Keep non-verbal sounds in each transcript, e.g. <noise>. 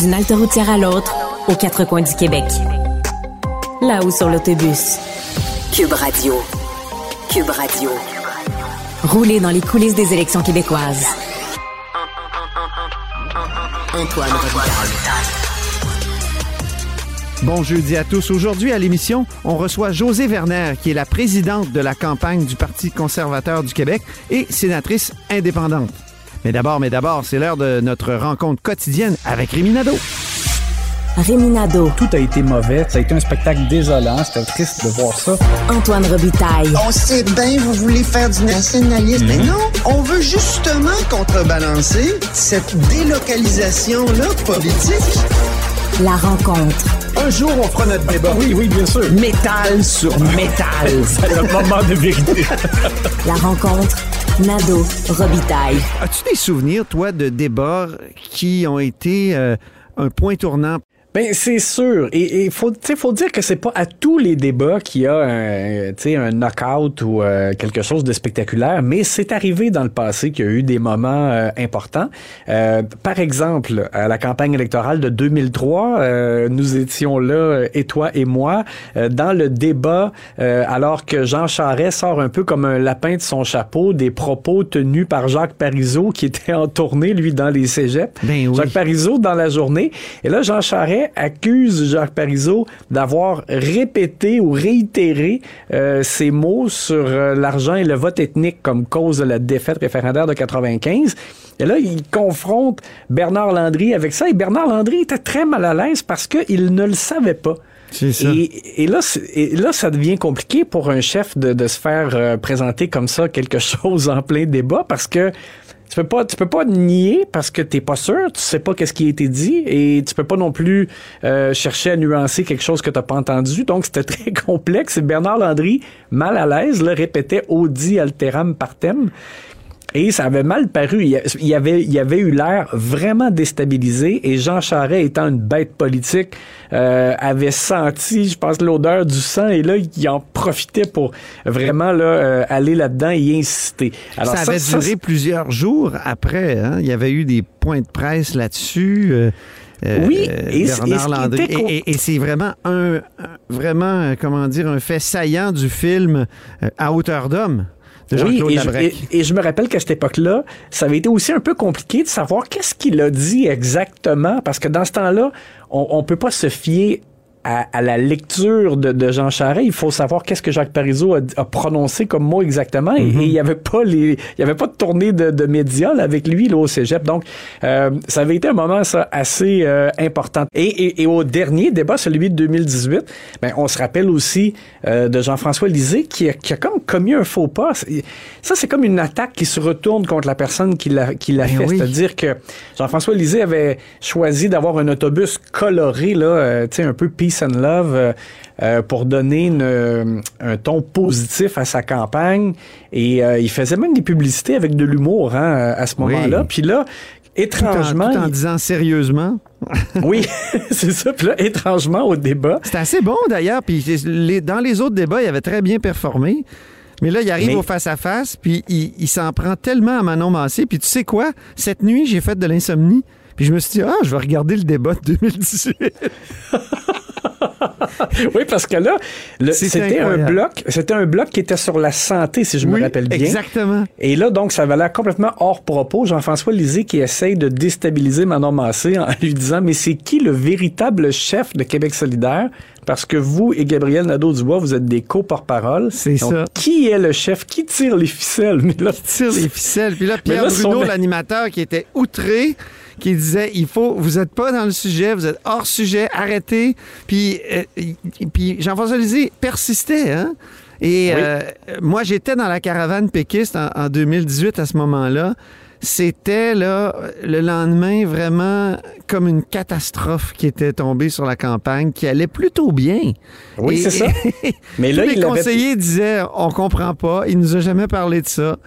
D'une halte routière à l'autre, aux quatre coins du Québec. Là-haut sur l'autobus. Cube Radio. Cube Radio. Rouler dans les coulisses des élections québécoises. Antoine Bon jeudi à tous. Aujourd'hui à l'émission, on reçoit José Werner, qui est la présidente de la campagne du Parti conservateur du Québec et sénatrice indépendante. Mais d'abord, mais d'abord, c'est l'heure de notre rencontre quotidienne avec Réminado. Réminado. Tout a été mauvais. Ça a été un spectacle désolant. C'était triste de voir ça. Antoine Robitaille. On sait bien, vous voulez faire du nationalisme. Mais non, on veut justement contrebalancer cette délocalisation-là politique. La rencontre. Un jour, on fera notre débat. Oui, oui, bien sûr. Métal sur métal. <laughs> C'est le moment de vérité. La rencontre. Nado Robitaille. As-tu des souvenirs, toi, de débats qui ont été euh, un point tournant Ben c'est sûr. Et il faut, faut dire que c'est pas à tous les débats qu'il y a un, un knockout ou euh, quelque chose de spectaculaire, mais c'est arrivé dans le passé qu'il y a eu des moments euh, importants. Euh, par exemple, à la campagne électorale de 2003, euh, nous étions là, et toi et moi, euh, dans le débat, alors que Jean Charest sort un peu comme un lapin de son chapeau des propos tenus par Jacques Parizeau, qui était en tournée, lui, dans les cégeps. Ben oui. Jacques Parizeau dans la journée. Et là, Jean Charest accuse Jacques Parizeau d'avoir répété ou réitéré euh, ses mots sur euh, l'argent et le vote ethnique comme cause de la défaite référendaire de 95. Et là, il confronte Bernard Landry avec ça. Et Bernard Landry était très mal à l'aise parce qu'il ne le savait pas. Ça. Et, et là, c'est- et là, ça devient compliqué pour un chef de, de se faire euh, présenter comme ça quelque <laughs> chose en plein débat parce que tu peux pas, tu peux pas nier parce que t'es pas sûr, tu sais pas qu'est-ce qui a été dit et tu peux pas non plus euh, chercher à nuancer quelque chose que t'as pas entendu. Donc c'était <laughs> très complexe. Et Bernard Landry, mal à l'aise, le répétait audi alteram partem. Et ça avait mal paru. Il y avait, il y avait eu l'air vraiment déstabilisé et Jean Charest, étant une bête politique, euh, avait senti, je pense, l'odeur du sang et là, il en profitait pour vraiment là, euh, aller là-dedans et y insister. Alors, ça avait duré plusieurs jours après. hein. Il y avait eu des points de presse là-dessus. euh, euh, Oui, et Bernard Et, et- et c'est vraiment un, vraiment, comment dire, un fait saillant du film euh, À hauteur d'homme Oui, et je, Labrec. et- et je me rappelle qu'à cette époque-là, ça avait été aussi un peu compliqué de savoir qu'est-ce qu'il a dit exactement, parce que dans ce temps-là, on, on peut pas se fier à, à la lecture de, de Jean Charest. Il faut savoir qu'est-ce que Jacques Parizeau a, a prononcé comme mot exactement, et- Mm-hmm. et il y avait pas les, il y avait pas de tournée de, de médias là, avec lui là, au Cégep. Donc, euh, ça avait été un moment ça assez euh, important. Et, et, et au dernier débat, celui de 2018, ben on se rappelle aussi euh, de Jean-François Lisée qui a, qui a comme commis un faux pas. Ça, c'est comme une attaque qui se retourne contre la personne qui l'a qui l'a Ben fait. oui. C'est-à-dire que Jean-François Lisée avait choisi d'avoir un autobus coloré, là, euh, tu sais, un peu peace and love, euh, euh, pour donner une, euh, un ton positif à sa campagne. Et euh, il faisait même des publicités avec de l'humour hein, à ce Oui. moment-là. Puis là, Tout en, étrangement, tout en il- disant sérieusement. <laughs> oui, <laughs> c'est ça. Puis là, étrangement, au débat, C'était assez bon d'ailleurs. Puis les- dans les autres débats, il avait très bien performé. Mais là, il arrive Mais- au face-à-face, puis il, il s'en prend tellement à Manon Massé. Puis tu sais quoi? Cette nuit, j'ai fait de l'insomnie. Puis je me suis dit, ah, je vais regarder le débat de <laughs> 2018. <laughs> oui, parce que là, c'était un bloc, c'était un bloc qui était sur la santé, si je me rappelle bien. Exactement. Et là, donc, ça avait l'air complètement hors propos. Jean-François Lisée qui essaye de déstabiliser Manon Massé en lui disant, mais c'est qui le véritable chef de Québec solidaire? Parce que vous et Gabriel Nadeau-Dubois, vous êtes des co-porte-parole. C'est ça. Qui est le chef? Qui tire les ficelles? <laughs> Mais là, tire les ficelles? Puis là, Pierre là, Bruno, son- l'animateur, qui était outré, qui disait il faut, vous êtes pas dans le sujet, vous êtes hors sujet, arrêtez. Puis, euh, puis Jean-François Lisée persistait, hein? Et Oui. euh, moi, j'étais dans la caravane péquiste en, en 2018 à ce moment-là. C'était là le lendemain vraiment comme une catastrophe qui était tombée sur la campagne, qui allait plutôt bien. Oui, c'est ça. <laughs> Mais Tous là, les il avait- conseillers disaient on comprend pas, il nous a jamais parlé de ça.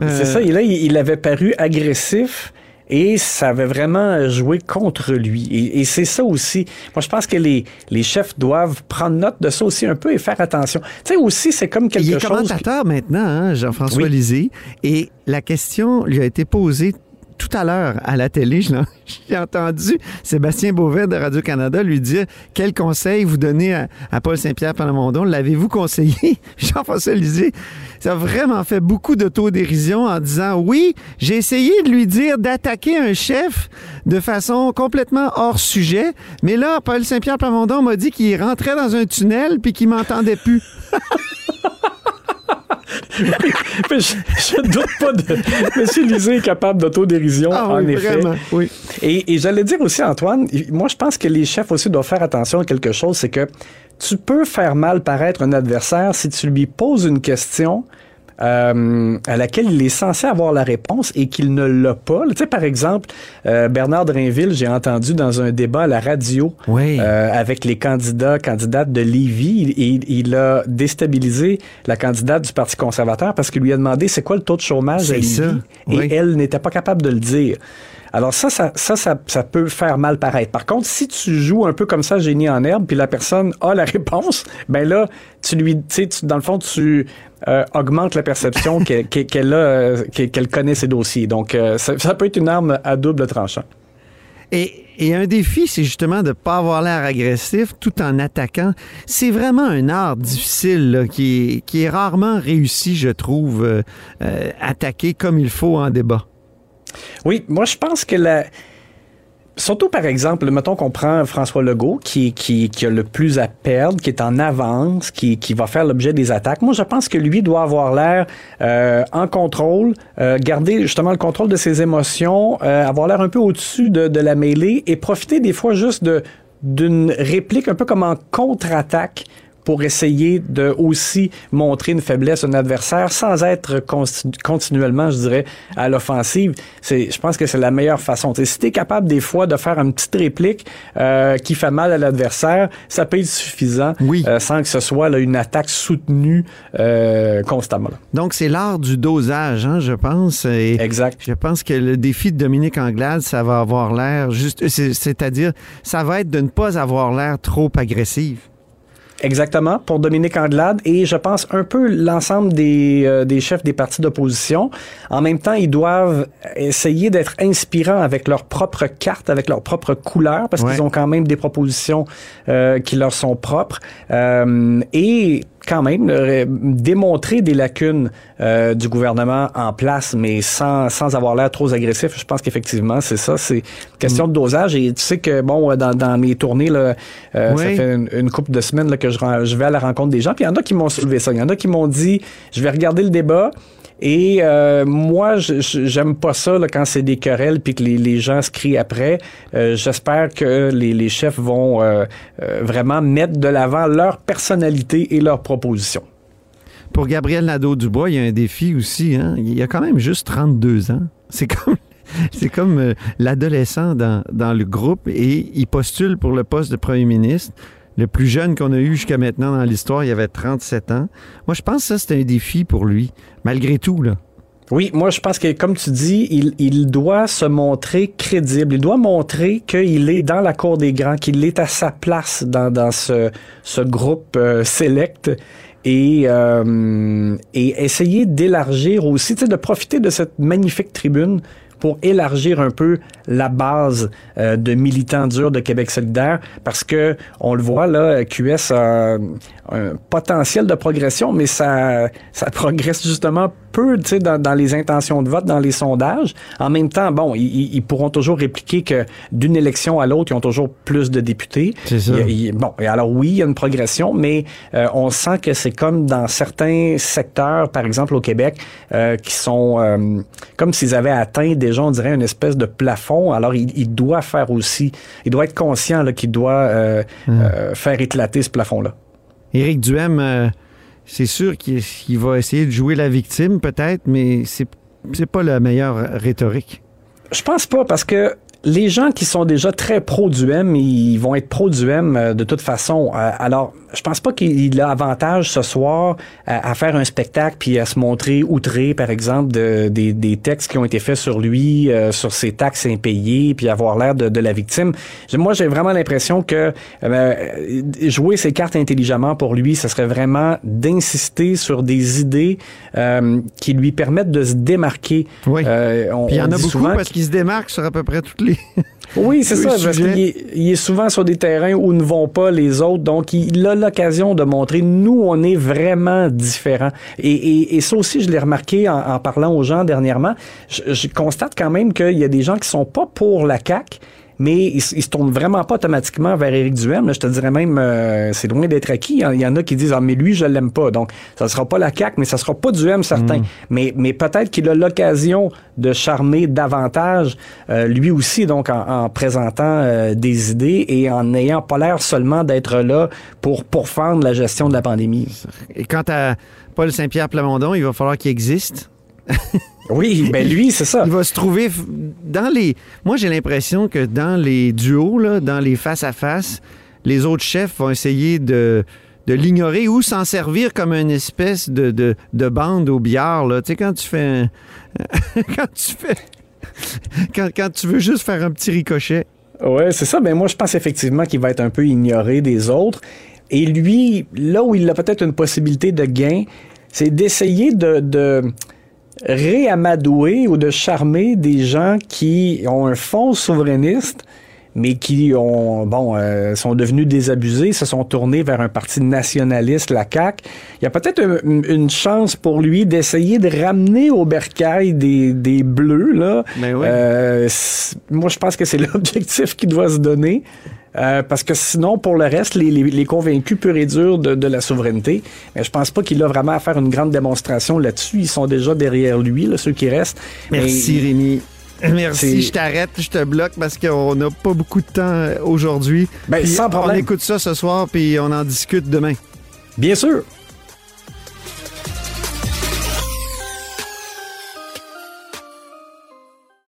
C'est Euh, ça. Et là, il, il avait paru agressif et ça avait vraiment joué contre lui. Et, et c'est ça aussi. Moi, je pense que les, les chefs doivent prendre note de ça aussi un peu et faire attention. Tu sais, aussi, c'est comme quelque Il est chose... commentateur maintenant, hein, Jean-François Oui. Lisée, et la question lui a été posée tout à l'heure à la télé, <laughs> j'ai entendu Sébastien Beauvais de Radio-Canada lui dire quel conseil vous donnez à, Paul Saint-Pierre Plamondon? L'avez-vous conseillé? <laughs> Jean-François Lisée, ça a vraiment fait beaucoup d'autodérision en disant oui, j'ai essayé de lui dire d'attaquer un chef de façon complètement hors sujet, mais là, Paul Saint-Pierre Plamondon m'a dit qu'il rentrait dans un tunnel puis qu'il m'entendait plus. <laughs> je, ne doute pas de. Monsieur Lisée est capable d'autodérision, ah en effet. oui. Et, et j'allais dire aussi, Antoine, moi, je pense que les chefs aussi doivent faire attention à quelque chose, c'est que tu peux faire mal paraître un adversaire si tu lui poses une question euh, à laquelle il est censé avoir la réponse et qu'il ne l'a pas. Tu sais, par exemple, euh, Bernard Drinville, j'ai entendu dans un débat à la radio euh, avec les candidats, candidates de Lévis, il, il, a déstabilisé la candidate du Parti conservateur parce qu'il lui a demandé c'est quoi le taux de chômage à Lévis et elle n'était pas capable de le dire. Alors ça ça, ça, ça, peut faire mal paraître. Par contre, si tu joues un peu comme ça, génie en herbe, puis la personne a la <laughs> réponse, ben là, tu lui, tu sais, dans le fond, tu euh, augmentes la perception qu'elle a, euh, qu'elle connaît ses dossiers. Donc, euh, ça, peut être une arme à double tranchant. Et, et, un défi, c'est justement de ne pas avoir l'air agressif tout en attaquant. C'est vraiment un art difficile qui, est, qui est rarement réussi, je trouve, attaquer comme il faut en débat. Oui, moi je pense que la... Surtout, par exemple, mettons qu'on prend François Legault, qui, qui, qui, a le plus à perdre, qui est en avance, qui, qui va faire l'objet des attaques. Moi, je pense que lui doit avoir l'air euh, en contrôle, euh, garder justement le contrôle de ses émotions, euh, avoir l'air un peu au-dessus de, la mêlée et profiter des fois juste d'une réplique un peu comme en contre-attaque pour essayer de aussi montrer une faiblesse à un adversaire sans être continuellement, je dirais, à l'offensive. C'est, je pense que c'est la meilleure façon. si tu es capable des fois de faire une petite réplique euh, qui fait mal à l'adversaire, ça peut être suffisant oui. euh, sans que ce soit là, une attaque soutenue euh, constamment. Donc c'est l'art du dosage, hein, je pense. Et exact. Je pense que le défi de Dominique Anglade, ça va avoir l'air juste, c'est-à-dire, ça va être de ne pas avoir l'air trop agressif. Exactement, pour Dominique Anglade et je pense un peu l'ensemble des, euh, des chefs des partis d'opposition. En même temps, ils doivent essayer d'être inspirants avec leur propre carte, avec leur propre couleur, parce qu'ils ont quand même des propositions euh, qui leur sont propres. Euh, et quand même démontrer des lacunes euh, du gouvernement en place, mais sans, sans avoir l'air trop agressif. Je pense qu'effectivement, c'est ça. C'est question de dosage. Et tu sais que, bon, dans, dans mes tournées, là, euh, ça fait une, couple de semaines là, que je, je vais à la rencontre des gens. Puis il y en a qui m'ont soulevé ça. Il y en a qui m'ont dit, je vais regarder le débat. Et euh, moi, j'aime pas ça quand c'est des querelles puis que les, gens se crient après. Euh, j'espère que les, chefs vont euh, vraiment mettre de l'avant leur personnalité et leurs propositions. Pour Gabriel Nadeau-Dubois, il y a un défi aussi. Hein? Il a quand même juste 32 ans. C'est comme <laughs> c'est comme l'adolescent dans, le groupe et il postule pour le poste de premier ministre. Le plus jeune qu'on a eu jusqu'à maintenant dans l'histoire, il avait 37 ans. Moi, je pense que ça, c'est un défi pour lui, malgré tout. Là. Oui, moi je pense que comme tu dis, il, doit se montrer crédible. Il doit montrer qu'il est dans la cour des grands, qu'il est à sa place dans, ce groupe euh, select et, euh, et essayer d'élargir aussi, de profiter de cette magnifique tribune pour élargir un peu la base euh, de militants durs de Québec solidaire parce que on le voit là, QS a un potentiel de progression, mais ça, ça <laughs> progresse justement peu dans, dans les intentions de vote, dans les sondages. En même temps, bon, ils, ils pourront toujours répliquer que d'une élection à l'autre, ils ont toujours plus de députés. C'est ça. bon, alors oui, il y a une progression, mais euh, on sent que c'est comme dans certains secteurs, par exemple au Québec, euh, qui sont comme s'ils avaient atteint déjà, on dirait, une espèce de plafond. Alors, il, il doit faire aussi, il doit être conscient qu'il doit hum. faire éclater ce plafond-là. Éric Duhem c'est sûr qu'il va essayer de jouer la victime, peut-être, mais c'est c'est pas la meilleure rhétorique. Je pense pas, parce que les gens qui sont déjà très pro du M, ils vont être pro du M euh, de toute façon. Euh, alors, je pense pas qu'il a avantage ce soir à, faire un spectacle puis à se montrer outré, par exemple, de, des, des, textes qui ont été faits sur lui, euh, sur ses taxes impayées, puis avoir l'air de, de, la victime. Moi, j'ai vraiment l'impression que jouer ses cartes intelligemment pour lui, ce serait vraiment d'insister sur des idées qui lui permettent de se démarquer. Oui. il y en a beaucoup parce qu'il se démarque sur à peu près toutes les <laughs> oui, c'est ça, parce qu'il est, il est souvent sur des terrains où ne vont pas les autres, donc il a l'occasion de montrer, nous, on est vraiment différents. Et, et, ça aussi, je l'ai remarqué en, parlant aux gens dernièrement, je, je constate quand même qu'il y a des gens qui sont pas pour la CAQ, mais ils, se tournent vraiment pas automatiquement vers Éric Duhem. je te dirais même, euh, c'est loin d'être acquis. Il y en a qui disent, ah, mais lui, je l'aime pas. Donc, ça sera pas la CAQ, mais ça sera pas Duhem, certain. Mm. Mais, mais peut-être qu'il a l'occasion de charmer davantage, euh, lui aussi, donc, en, présentant euh, des idées et en n'ayant pas l'air seulement d'être là pour pourfendre la gestion de la pandémie. Et quant à Paul Saint-Pierre Plamondon, il va falloir qu'il existe. <laughs> Oui, ben lui, c'est ça. Il va se trouver dans les. Moi, j'ai l'impression que dans les duos, là, dans les face-à-face, les autres chefs vont essayer de, de l'ignorer ou s'en servir comme une espèce de, de, bande au billard. Là. Tu sais, quand tu fais. <laughs> quand tu fais. Quand, quand tu veux juste faire un petit ricochet. Oui, c'est ça. Ben moi, je pense effectivement qu'il va être un peu ignoré des autres. Et lui, là où il a peut-être une possibilité de gain, c'est d'essayer de, de réamadouer ou de charmer des gens qui ont un fond souverainiste, mais qui ont bon euh, sont devenus désabusés, se sont tournés vers un parti nationaliste, la CAQ. Il y a peut-être une, chance pour lui d'essayer de ramener au bercail des, des bleus là. Ben euh, moi, je pense que c'est <laughs> l'objectif qu'il doit se donner. Euh, parce que sinon, pour le reste, les, les, convaincus purs et durs de, de, la souveraineté, mais je pense pas qu'il a vraiment à faire une grande démonstration là-dessus. Ils sont déjà derrière lui, là, ceux qui restent. Merci, Rémi. Merci, je t'arrête, je te bloque parce qu'on n'a pas beaucoup de temps euh, aujourd'hui. Ben, sans problème. On écoute ça ce soir, puis on en discute demain. Bien sûr.